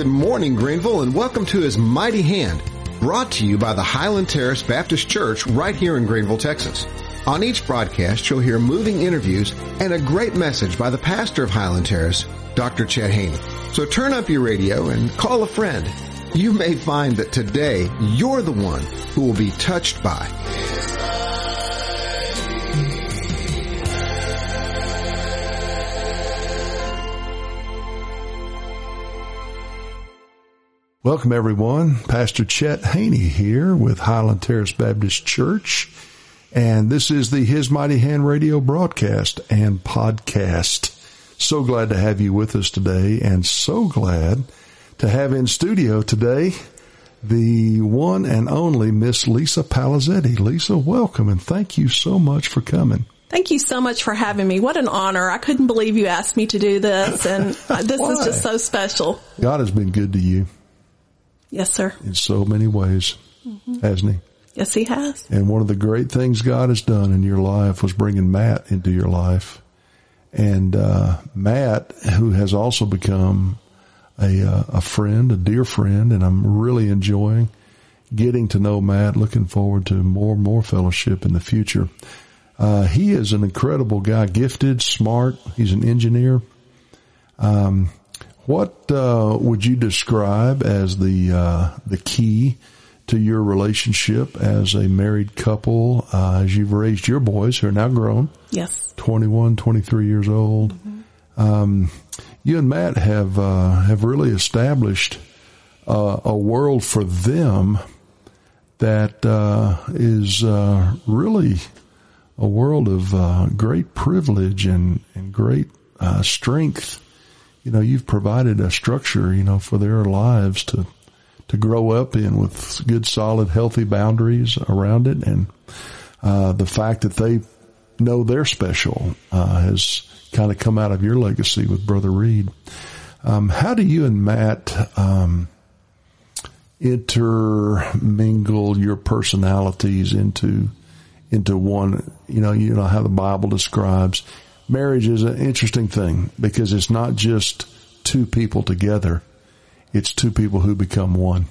Good morning, Greenville, and welcome to His Mighty Hand, brought to you by the Highland Terrace Baptist Church right here in Greenville, Texas. On each broadcast, you'll hear moving interviews and a great message by the pastor of Highland Terrace, Dr. Chet Haney. So turn up your radio and call a friend. You may find that today you're the one who will be touched by. Welcome everyone. Pastor Chet Haney here with Highland Terrace Baptist Church. And this is the His Mighty Hand radio broadcast and podcast. So glad to have you with us today and so glad to have in studio today the one and only Miss Lisa Palazetti. Lisa, welcome and thank you so much for coming. Thank you so much for having me. What an honor. I couldn't believe you asked me to do this and uh, this is just so special. God has been good to you. Yes, sir. In so many ways, mm-hmm. hasn't he? Yes, he has. And one of the great things God has done in your life was bringing Matt into your life. And, uh, Matt, who has also become a, uh, a friend, a dear friend, and I'm really enjoying getting to know Matt, looking forward to more and more fellowship in the future. Uh, he is an incredible guy, gifted, smart. He's an engineer. Um, what uh, would you describe as the uh, the key to your relationship as a married couple uh, as you've raised your boys who are now grown? Yes, 21, 23 years old. Mm-hmm. Um, you and Matt have uh, have really established uh, a world for them that uh, is really a world of great privilege and and great strength you know, you've provided a structure, you know, for their lives to, to grow up in with good, solid, healthy boundaries around it. And, uh, the fact that they know they're special, uh, has kind of come out of your legacy with Brother Reed. Um, how do you and Matt, um, intermingle your personalities into, into one, you know, you know how the Bible describes marriage is an interesting thing because it's not just two people together. It's two people who become one.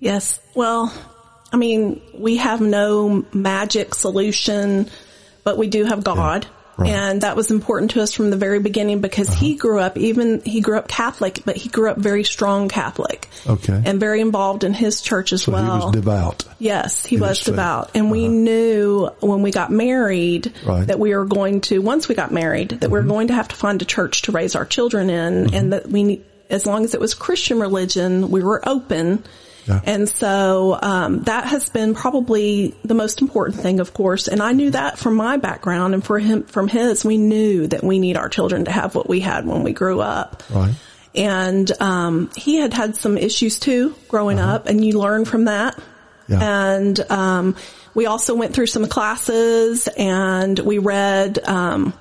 Yes. Well, I mean, we have no magic solution, but we do have God. Yeah. Right. And that was important to us from the very beginning because uh-huh. he grew up, even he grew up Catholic, but he grew up very strong Catholic. Okay. And very involved in his church as so well. He was devout. Yes, he was devout. And uh-huh. we knew when we got married right. that we were going to, once we got married, that mm-hmm. we were going to have to find a church to raise our children in mm-hmm. and that we, as long as it was Christian religion, we were open yeah. And so um, that has been probably the most important thing, of course. And I knew that from my background and for him, from his, we knew that we need our children to have what we had when we grew up. Right. And um, he had had some issues too growing uh-huh. up, and you learn from that. Yeah. And um, we also went through some classes, and we read. Um,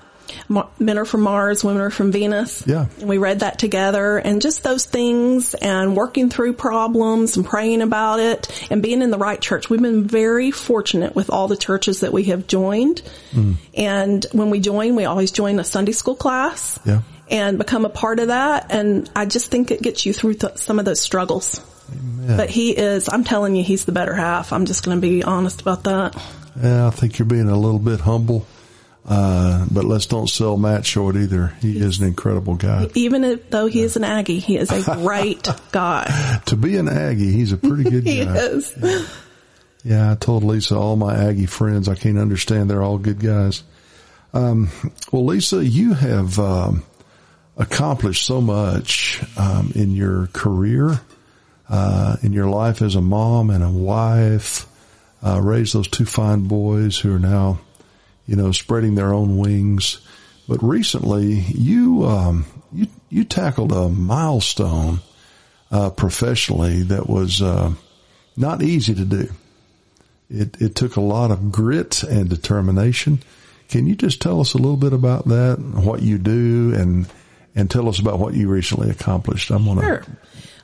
Men are from Mars, Women are from Venus. Yeah. And we read that together and just those things and working through problems and praying about it and being in the right church. We've been very fortunate with all the churches that we have joined. Mm. And when we join, we always join a Sunday school class. Yeah. And become a part of that. And I just think it gets you through th- some of those struggles. Amen. But he is, I'm telling you, he's the better half. I'm just going to be honest about that. Yeah, I think you're being a little bit humble. Uh, but let's don't sell Matt short either. He is an incredible guy. Even though he is an Aggie, he is a great guy. to be an Aggie, he's a pretty good he guy. Is. Yeah. yeah, I told Lisa all my Aggie friends, I can't understand they're all good guys. Um, well, Lisa, you have, um, accomplished so much, um, in your career, uh, in your life as a mom and a wife, uh, raised those two fine boys who are now you know, spreading their own wings. But recently, you um, you you tackled a milestone uh, professionally that was uh, not easy to do. It it took a lot of grit and determination. Can you just tell us a little bit about that, what you do, and and tell us about what you recently accomplished? I'm gonna. Sure.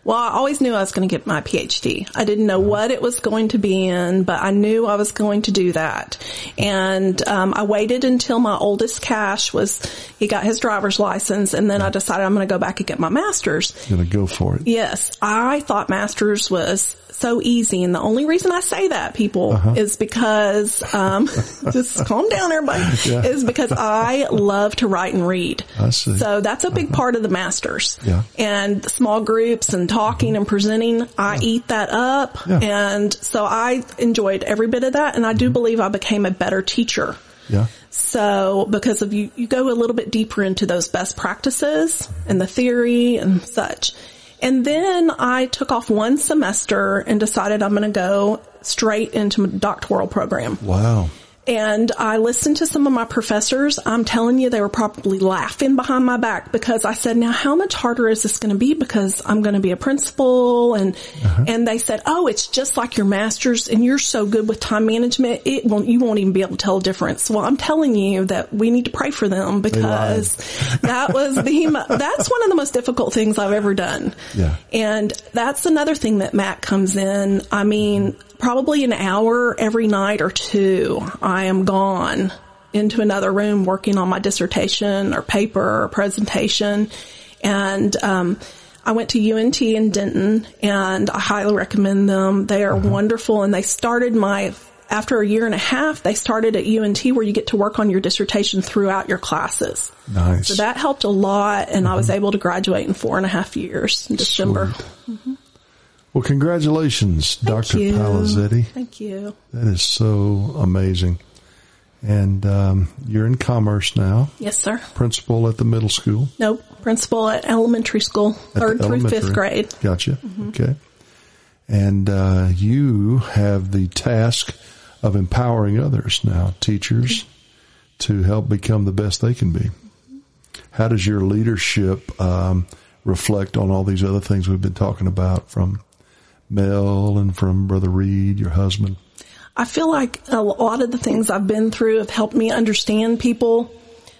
Well, I always knew I was going to get my PhD. I didn't know what it was going to be in, but I knew I was going to do that. And um, I waited until my oldest Cash was he got his driver's license, and then I decided I'm going to go back and get my master's. Going to go for it. Yes, I thought master's was so easy. And the only reason I say that, people, uh-huh. is because, um, just calm down, everybody, yeah. is because I love to write and read. So that's a big uh-huh. part of the masters. Yeah. And small groups and talking mm-hmm. and presenting, I yeah. eat that up. And so I enjoyed every bit of that. And I do mm-hmm. believe I became a better teacher. Yeah. So because of you, you go a little bit deeper into those best practices and the theory and such. And then I took off one semester and decided I'm going to go straight into doctoral program. Wow. And I listened to some of my professors. I'm telling you, they were probably laughing behind my back because I said, now how much harder is this going to be? Because I'm going to be a principal. And, uh-huh. and they said, Oh, it's just like your master's and you're so good with time management. It won't, you won't even be able to tell a difference. Well, I'm telling you that we need to pray for them because that was the, that's one of the most difficult things I've ever done. Yeah. And that's another thing that Matt comes in. I mean, probably an hour every night or two, I am gone into another room working on my dissertation or paper or presentation. And, um, I went to UNT in Denton and I highly recommend them. They are mm-hmm. wonderful and they started my, after a year and a half, they started at UNT where you get to work on your dissertation throughout your classes. Nice. So that helped a lot and mm-hmm. I was mm-hmm. able to graduate in four and a half years in December. Mm-hmm. Well, congratulations, Thank Dr. You. Palazetti. Thank you. That is so amazing. And um, you're in Commerce now. Yes, sir. Principal at the middle school. Nope. Principal at elementary school, at third through fifth grade. Gotcha. Mm-hmm. Okay. And uh, you have the task of empowering others now, teachers, to help become the best they can be. How does your leadership um, reflect on all these other things we've been talking about from Mel and from Brother Reed, your husband? I feel like a lot of the things I've been through have helped me understand people.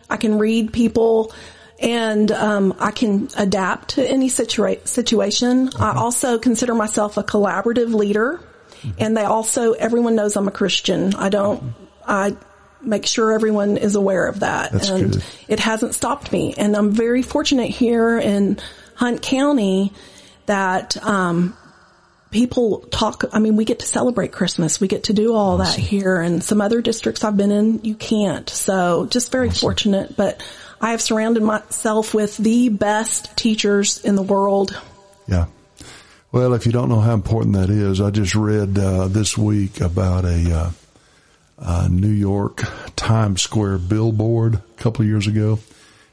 I can read people and um, I can adapt to any situa- situation. I uh-huh. also consider myself a collaborative leader, mm-hmm. and they also everyone knows I'm a Christian. I don't. I make sure everyone is aware of that, That's and good. it hasn't stopped me. And I'm very fortunate here in Hunt County that um, people talk. I mean, we get to celebrate Christmas. We get to do all awesome. that here and some other districts I've been in, you can't. So just very awesome. fortunate, but I have surrounded myself with the best teachers in the world. Yeah. Well, if you don't know how important that is, I just read uh, this week about a, uh, a, New York Times Square billboard a couple of years ago,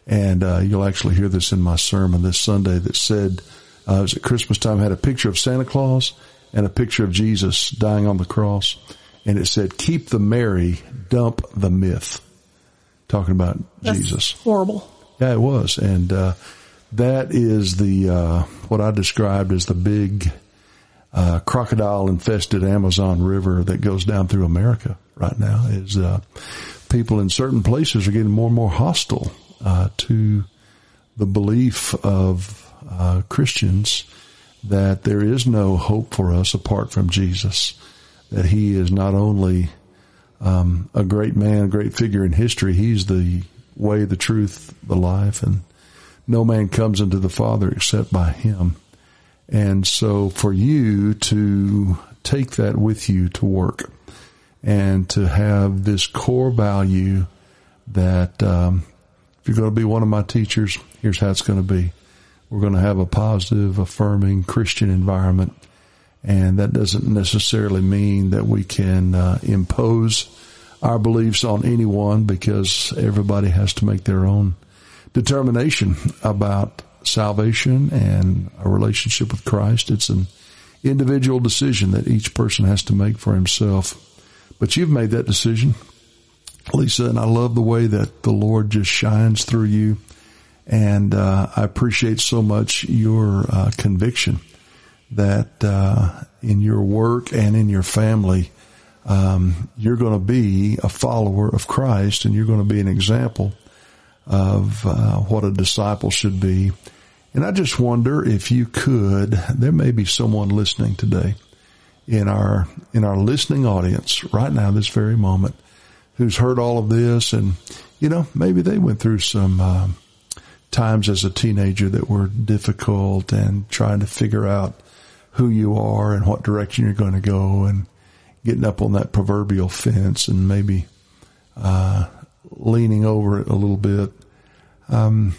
and uh, you'll actually hear this in my sermon this Sunday that said uh, it was at Christmas time, had a picture of Santa Claus and a picture of Jesus dying on the cross. And it said, keep the Mary, dump the myth. Talking about That's Jesus. Horrible. Yeah, it was. And, uh, that is the, uh, what I described as the big, uh, crocodile infested Amazon river that goes down through America right now is, uh, people in certain places are getting more and more hostile, uh, to the belief of uh, Christians that there is no hope for us apart from Jesus. That He is not only um, a great man, a great figure in history, He's the way, the truth, the life, and no man comes into the Father except by Him. And so for you to take that with you to work and to have this core value that um, if you're going to be one of my teachers, here's how it's going to be. We're going to have a positive, affirming Christian environment. And that doesn't necessarily mean that we can uh, impose our beliefs on anyone because everybody has to make their own determination about salvation and a relationship with Christ. It's an individual decision that each person has to make for himself. But you've made that decision, Lisa, and I love the way that the Lord just shines through you and uh, I appreciate so much your uh, conviction that uh, in your work and in your family, um, you're going to be a follower of Christ, and you're going to be an example of uh, what a disciple should be. And I just wonder if you could, there may be someone listening today in our, in our listening audience right now, this very moment, who's heard all of this and, you know, maybe they went through some, uh, times as a teenager that were difficult and trying to figure out who you are and what direction you're going to go and getting up on that proverbial fence and maybe, uh, leaning over it a little bit. Um,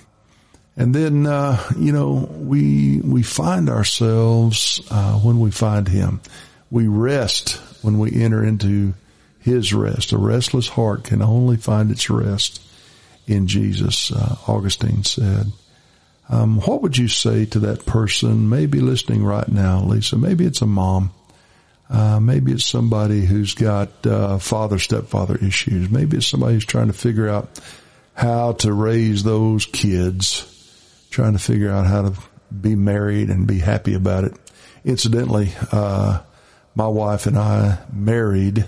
and then, uh, you know, we, we find ourselves, uh, when we find him, we rest when we enter into his rest. A restless heart can only find its rest in Jesus, uh, Augustine said. Um, what would you say to that person, maybe listening right now, Lisa? Maybe it's a mom. Uh, maybe it's somebody who's got uh, father stepfather issues. Maybe it's somebody who's trying to figure out how to raise those kids, trying to figure out how to be married and be happy about it. Incidentally, uh, my wife and I married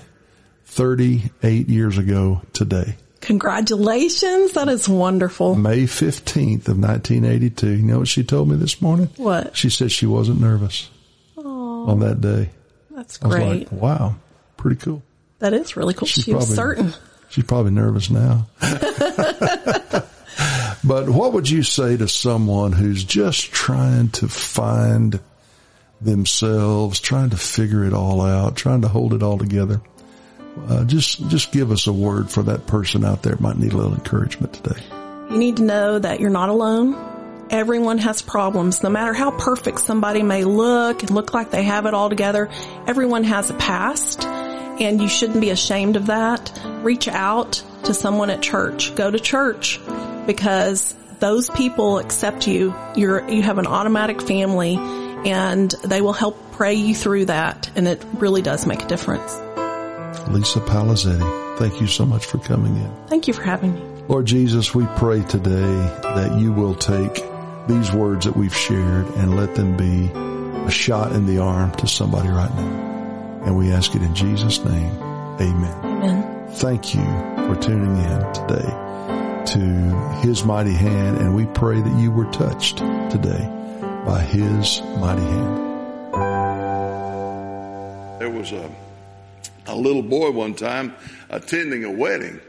38 years ago today. Congratulations. That is wonderful. May 15th of 1982. You know what she told me this morning? What? She said she wasn't nervous Aww. on that day. That's great. Like, wow. Pretty cool. That is really cool. She's she probably, was certain. She's probably nervous now. but what would you say to someone who's just trying to find themselves, trying to figure it all out, trying to hold it all together? Uh, just just give us a word for that person out there might need a little encouragement today. You need to know that you're not alone. Everyone has problems. No matter how perfect somebody may look and look like they have it all together, everyone has a past and you shouldn't be ashamed of that. Reach out to someone at church. Go to church because those people accept you. You're, you have an automatic family and they will help pray you through that. And it really does make a difference. Lisa Palazetti, thank you so much for coming in. Thank you for having me. Lord Jesus, we pray today that you will take these words that we've shared and let them be a shot in the arm to somebody right now. And we ask it in Jesus' name. Amen. Amen. Thank you for tuning in today to His mighty hand. And we pray that you were touched today by His mighty hand. There was a a little boy one time attending a wedding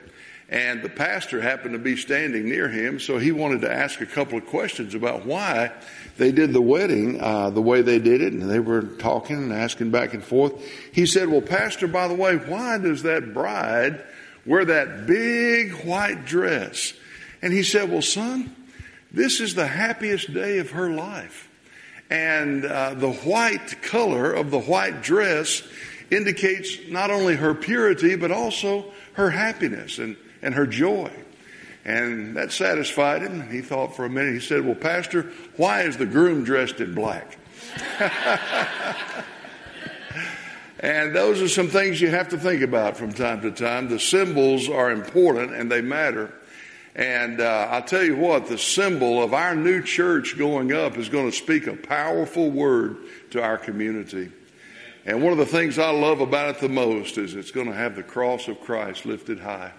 and the pastor happened to be standing near him, so he wanted to ask a couple of questions about why they did the wedding uh, the way they did it, and they were talking and asking back and forth. He said, "Well, pastor, by the way, why does that bride wear that big white dress?" And he said, "Well, son, this is the happiest day of her life, and uh, the white color of the white dress." Indicates not only her purity, but also her happiness and, and her joy. And that satisfied him. He thought for a minute. He said, Well, Pastor, why is the groom dressed in black? and those are some things you have to think about from time to time. The symbols are important and they matter. And uh, I'll tell you what, the symbol of our new church going up is going to speak a powerful word to our community. And one of the things I love about it the most is it's going to have the cross of Christ lifted high,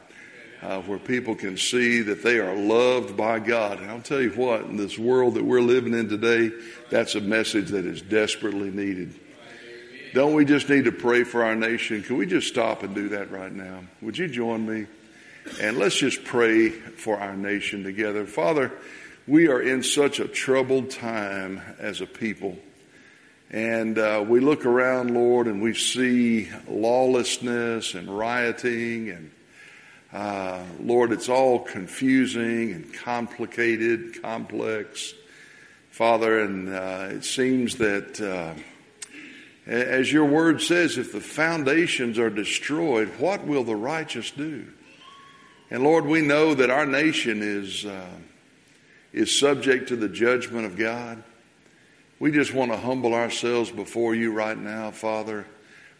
uh, where people can see that they are loved by God. And I'll tell you what, in this world that we're living in today, that's a message that is desperately needed. Don't we just need to pray for our nation? Can we just stop and do that right now? Would you join me? And let's just pray for our nation together. Father, we are in such a troubled time as a people. And uh, we look around, Lord, and we see lawlessness and rioting. And uh, Lord, it's all confusing and complicated, complex. Father, and uh, it seems that, uh, as your word says, if the foundations are destroyed, what will the righteous do? And Lord, we know that our nation is, uh, is subject to the judgment of God. We just want to humble ourselves before you right now, Father.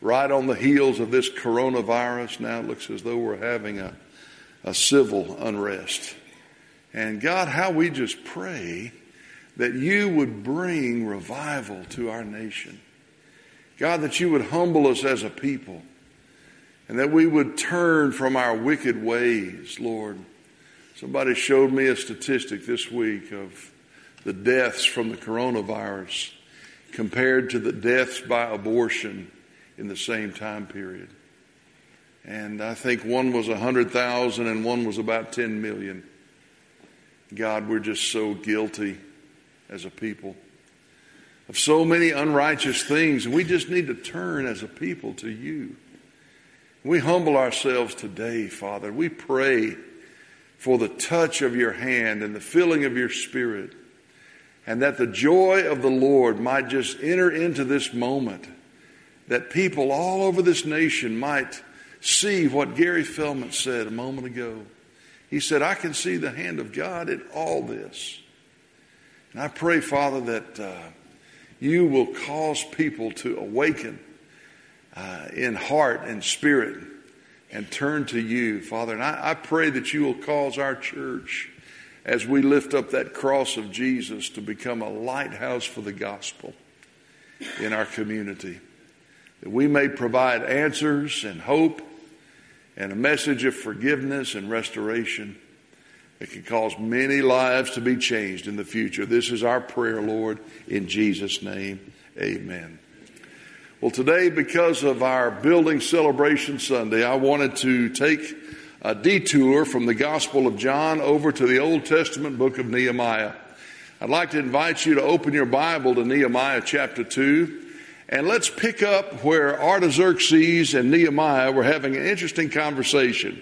Right on the heels of this coronavirus, now it looks as though we're having a, a civil unrest. And God, how we just pray that you would bring revival to our nation. God, that you would humble us as a people and that we would turn from our wicked ways, Lord. Somebody showed me a statistic this week of the deaths from the coronavirus compared to the deaths by abortion in the same time period. And I think one was 100,000 and one was about 10 million. God, we're just so guilty as a people of so many unrighteous things. And we just need to turn as a people to you. We humble ourselves today, Father. We pray for the touch of your hand and the filling of your spirit, and that the joy of the Lord might just enter into this moment, that people all over this nation might see what Gary Feldman said a moment ago. He said, I can see the hand of God in all this. And I pray, Father, that uh, you will cause people to awaken uh, in heart and spirit and turn to you, Father. And I, I pray that you will cause our church, as we lift up that cross of Jesus, to become a lighthouse for the gospel in our community. That we may provide answers and hope and a message of forgiveness and restoration that can cause many lives to be changed in the future. This is our prayer, Lord, in Jesus' name. Amen. Well, today, because of our building celebration Sunday, I wanted to take a detour from the Gospel of John over to the Old Testament book of Nehemiah. I'd like to invite you to open your Bible to Nehemiah chapter 2. And let's pick up where Artaxerxes and Nehemiah were having an interesting conversation.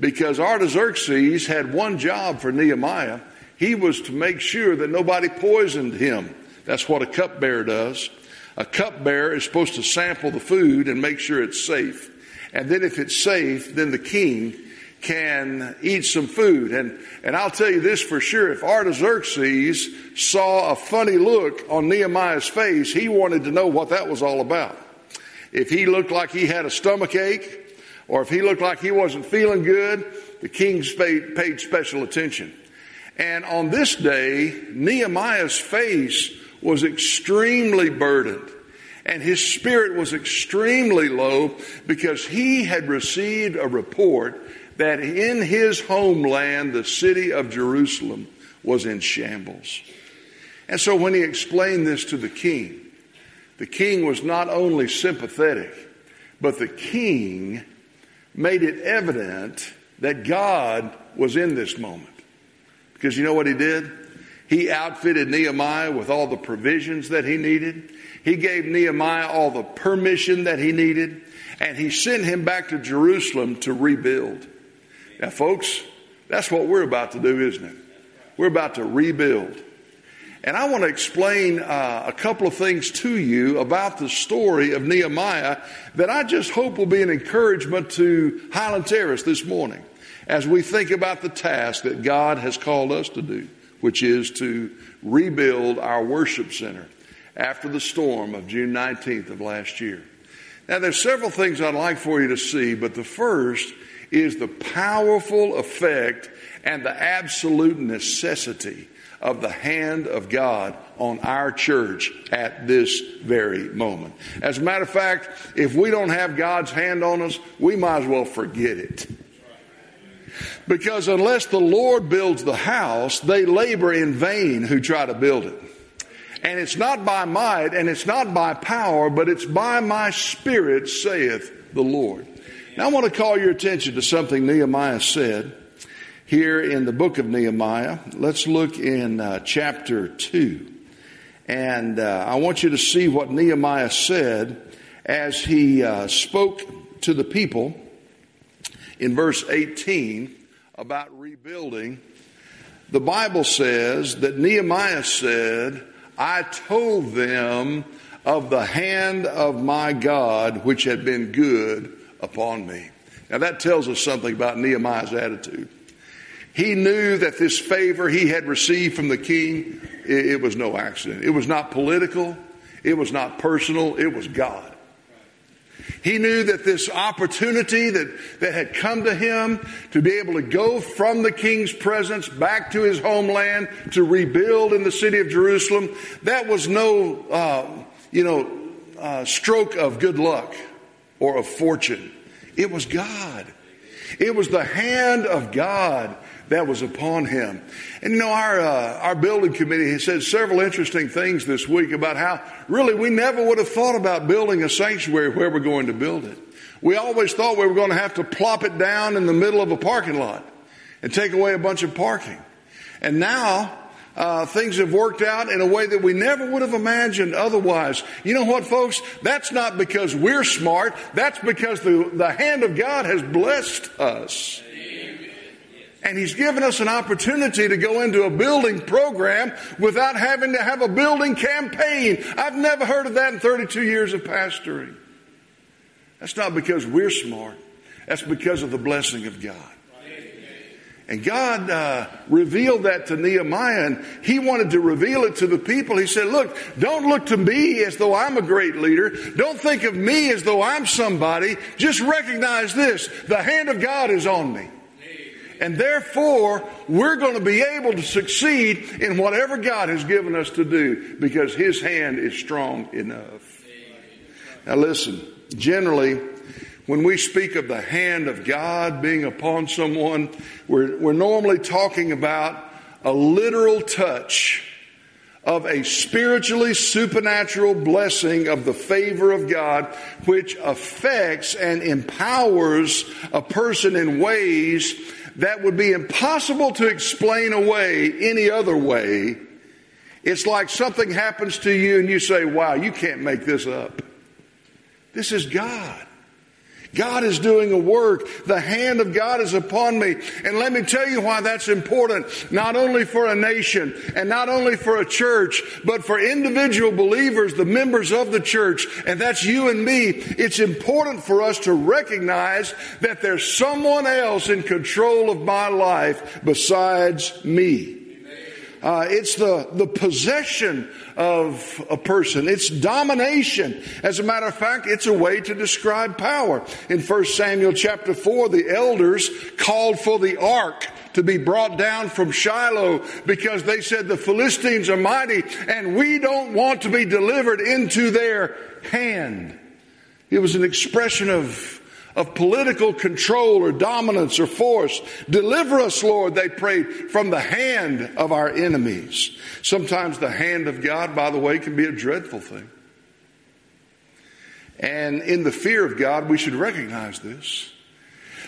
Because Artaxerxes had one job for Nehemiah. He was to make sure that nobody poisoned him. That's what a cupbearer does. A cupbearer is supposed to sample the food and make sure it's safe. And then if it's safe, then the king can eat some food. And, and I'll tell you this for sure. If Artaxerxes saw a funny look on Nehemiah's face, he wanted to know what that was all about. If he looked like he had a stomach ache, or if he looked like he wasn't feeling good, the king paid, paid special attention. And on this day, Nehemiah's face was extremely burdened and his spirit was extremely low because he had received a report that in his homeland, the city of Jerusalem was in shambles. And so when he explained this to the king, the king was not only sympathetic, but the king made it evident that God was in this moment. Because you know what he did? He outfitted Nehemiah with all the provisions that he needed. He gave Nehemiah all the permission that he needed. And he sent him back to Jerusalem to rebuild. Now, folks, that's what we're about to do, isn't it? We're about to rebuild. And I want to explain uh, a couple of things to you about the story of Nehemiah that I just hope will be an encouragement to Highland Terrace this morning as we think about the task that God has called us to do which is to rebuild our worship center after the storm of June 19th of last year. Now, there's several things I'd like for you to see, but the first is the powerful effect and the absolute necessity of the hand of God on our church at this very moment. As a matter of fact, if we don't have God's hand on us, we might as well forget it. Because unless the Lord builds the house, they labor in vain who try to build it. And it's not by might and it's not by power, but it's by my spirit, saith the Lord. Now I want to call your attention to something Nehemiah said here in the book of Nehemiah. Let's look in uh, chapter 2. And uh, I want you to see what Nehemiah said as he uh, spoke to the people in verse 18 about rebuilding, the Bible says that Nehemiah said, I told them of the hand of my God which had been good upon me. Now that tells us something about Nehemiah's attitude. He knew that this favor he had received from the king, it, was no accident. It was not political. It was not personal. It was God. He knew that this opportunity that, that had come to him to be able to go from the king's presence back to his homeland to rebuild in the city of Jerusalem, that was no, uh, you know, uh, stroke of good luck or of fortune. It was God. It was the hand of God that was upon him. And you know, our, uh, our building committee has said several interesting things this week about how really we never would have thought about building a sanctuary where we're going to build it. We always thought we were going to have to plop it down in the middle of a parking lot and take away a bunch of parking. And now, uh, things have worked out in a way that we never would have imagined otherwise. You know what, folks? That's not because we're smart. That's because the, the hand of God has blessed us. And He's given us an opportunity to go into a building program without having to have a building campaign. I've never heard of that in 32 years of pastoring. That's not because we're smart. That's because of the blessing of God. And God uh, revealed that to Nehemiah, and he wanted to reveal it to the people. He said, Look, don't look to me as though I'm a great leader. Don't think of me as though I'm somebody. Just recognize this the hand of God is on me. And therefore, we're going to be able to succeed in whatever God has given us to do because His hand is strong enough. Now, listen, generally, when we speak of the hand of God being upon someone, we're, we're normally talking about a literal touch of a spiritually supernatural blessing of the favor of God, which affects and empowers a person in ways that would be impossible to explain away any other way. It's like something happens to you and you say, wow, you can't make this up. This is God. God is doing a work. The hand of God is upon me. And let me tell you why that's important. Not only for a nation and not only for a church, but for individual believers, the members of the church. And that's you and me. It's important for us to recognize that there's someone else in control of my life besides me. Uh, it's the, the possession of a person. It's domination. As a matter of fact, it's a way to describe power. In 1 Samuel chapter 4, the elders called for the ark to be brought down from Shiloh because they said the Philistines are mighty and we don't want to be delivered into their hand. It was an expression of of political control or dominance or force. Deliver us, Lord, they prayed, from the hand of our enemies. Sometimes the hand of God, by the way, can be a dreadful thing. And in the fear of God, we should recognize this.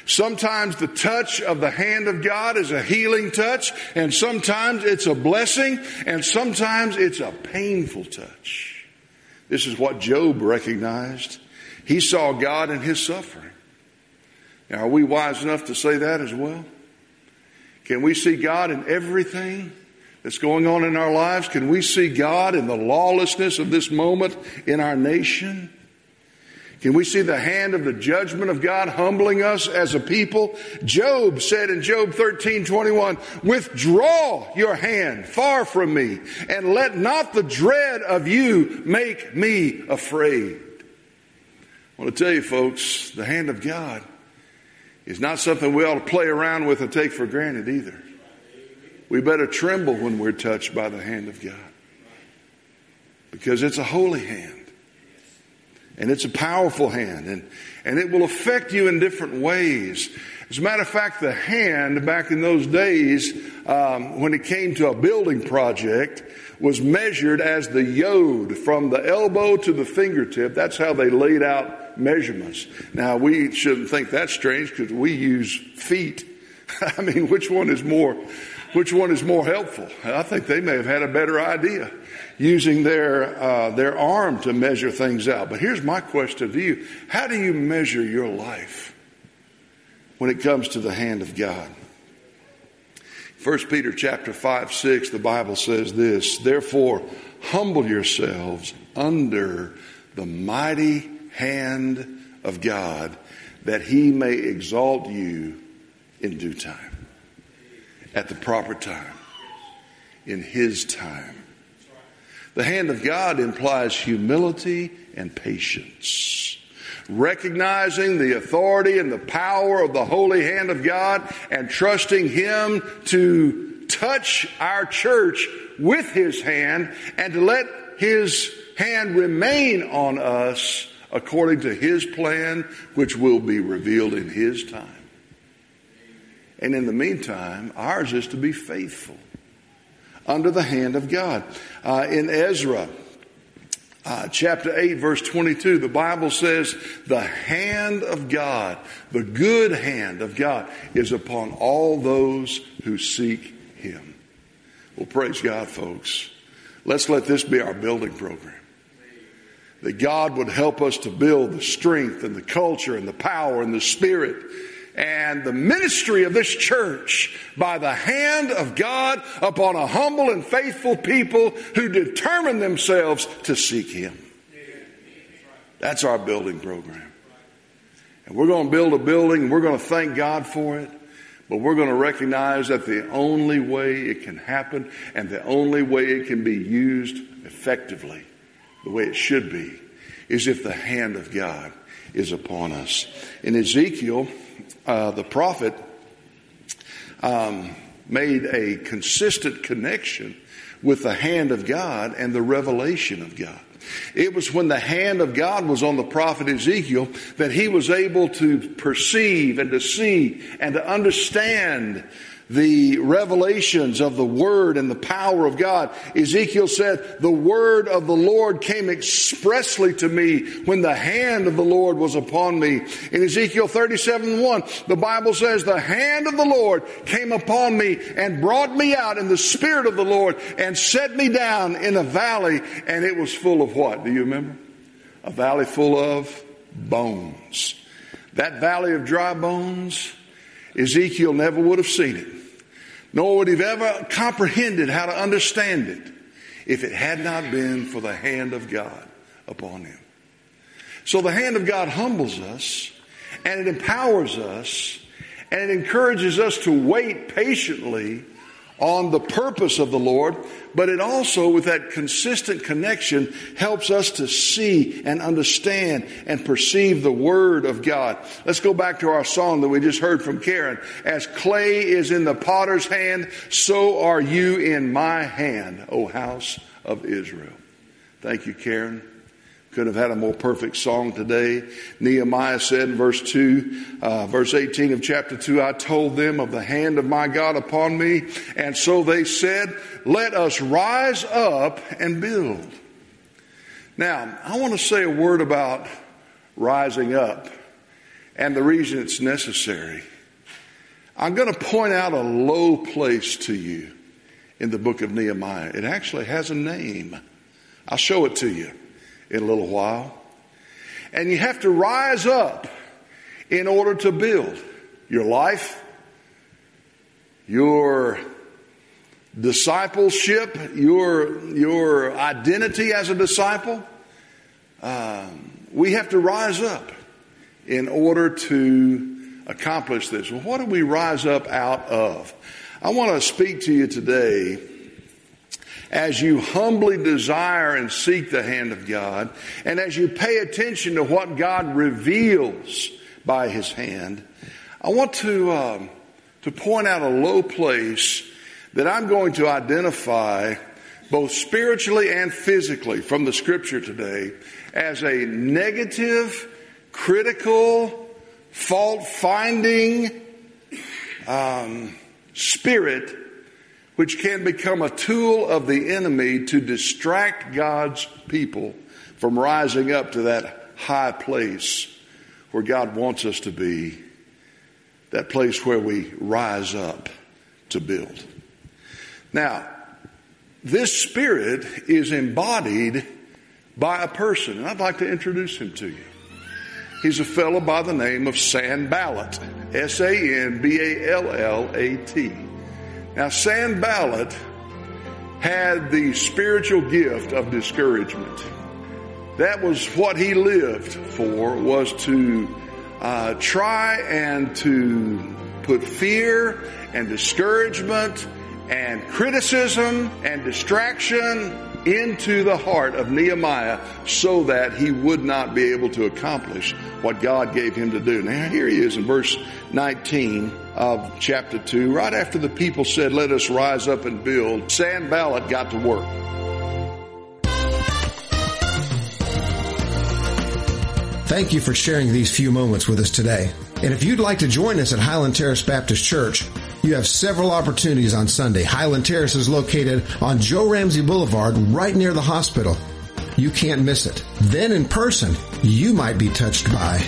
Sometimes the touch of the hand of God is a healing touch, and sometimes it's a blessing, and sometimes it's a painful touch. This is what Job recognized. He saw God in his suffering. Now, are we wise enough to say that as well? Can we see God in everything that's going on in our lives? Can we see God in the lawlessness of this moment in our nation? Can we see the hand of the judgment of God humbling us as a people? Job said in Job 13, 21, withdraw your hand far from me and let not the dread of you make me afraid. I want to tell you folks, the hand of God is not something we ought to play around with and take for granted either. We better tremble when we're touched by the hand of God because it's a holy hand and it's a powerful hand and, and it will affect you in different ways. As a matter of fact, the hand back in those days, um, when it came to a building project, was measured as the yod from the elbow to the fingertip. That's how they laid out measurements. Now, we shouldn't think that's strange because we use feet. I mean, which one is more, which one is more helpful? I think they may have had a better idea using their, uh, their arm to measure things out. But here's my question to you. How do you measure your life when it comes to the hand of God? 1 Peter chapter 5, 6, the Bible says this, therefore humble yourselves under the mighty hand of God that he may exalt you in due time, at the proper time, in his time. The hand of God implies humility and patience recognizing the authority and the power of the holy hand of God and trusting Him to touch our church with His hand and to let His hand remain on us according to His plan, which will be revealed in His time. And in the meantime, ours is to be faithful under the hand of God. Uh, in Ezra, uh, chapter 8, verse 22, the Bible says, The hand of God, the good hand of God, is upon all those who seek Him. Well, praise God, folks. Let's let this be our building program. That God would help us to build the strength and the culture and the power and the spirit and the ministry of this church by the hand of God upon a humble and faithful people who determine themselves to seek Him. That's our building program. And we're going to build a building and we're going to thank God for it. But we're going to recognize that the only way it can happen and the only way it can be used effectively, the way it should be, is if the hand of God is upon us. In Ezekiel, uh, the prophet um, made a consistent connection with the hand of God and the revelation of God. It was when the hand of God was on the prophet Ezekiel that he was able to perceive and to see and to understand the revelations of the Word and the power of God. Ezekiel said, the Word of the Lord came expressly to me when the hand of the Lord was upon me. In Ezekiel 37 1, the Bible says, the hand of the Lord came upon me and brought me out in the Spirit of the Lord and set me down in a valley and it was full of what? Do you remember? A valley full of bones. That valley of dry bones, Ezekiel never would have seen it nor would he have ever comprehended how to understand it if it had not been for the hand of God upon him. So the hand of God humbles us and it empowers us and it encourages us to wait patiently on the purpose of the Lord, but it also, with that consistent connection, helps us to see and understand and perceive the Word of God. Let's go back to our song that we just heard from Karen. As clay is in the potter's hand, so are you in my hand, O house of Israel. Thank you, Karen. Could have had a more perfect song today. Nehemiah said in verse 2, uh, verse 18 of chapter 2, I told them of the hand of my God upon me. And so they said, let us rise up and build. Now, I want to say a word about rising up and the reason it's necessary. I'm going to point out a low place to you in the book of Nehemiah. It actually has a name. I'll show it to you in a little while. And you have to rise up in order to build your life, your discipleship, your, your identity as a disciple. Um, we have to rise up in order to accomplish this. Well, what do we rise up out of? I want to speak to you today as you humbly desire and seek the hand of God, and as you pay attention to what God reveals by His hand, I want to, um, to point out a low place that I'm going to identify both spiritually and physically from the scripture today as a negative, critical, fault finding um, spirit which can become a tool of the enemy to distract God's people from rising up to that high place where God wants us to be, that place where we rise up to build. Now, this spirit is embodied by a person, and I'd like to introduce him to you. He's a fellow by the name of Sanballat, S A N B A L L A T. Now, Sanballat had the spiritual gift of discouragement. That was what he lived for, was to uh, try and to put fear and discouragement and criticism and distraction into the heart of Nehemiah so that he would not be able to accomplish what God gave him to do. Now here he is in verse 19 of chapter 2. Right after the people said, let us rise up and build, Sanballat got to work. Thank you for sharing these few moments with us today. And if you'd like to join us at Highland Terrace Baptist Church, you have several opportunities on Sunday. Highland Terrace is located on Joe Ramsey Boulevard right near the hospital. You can't miss it. Then in person, you might be touched by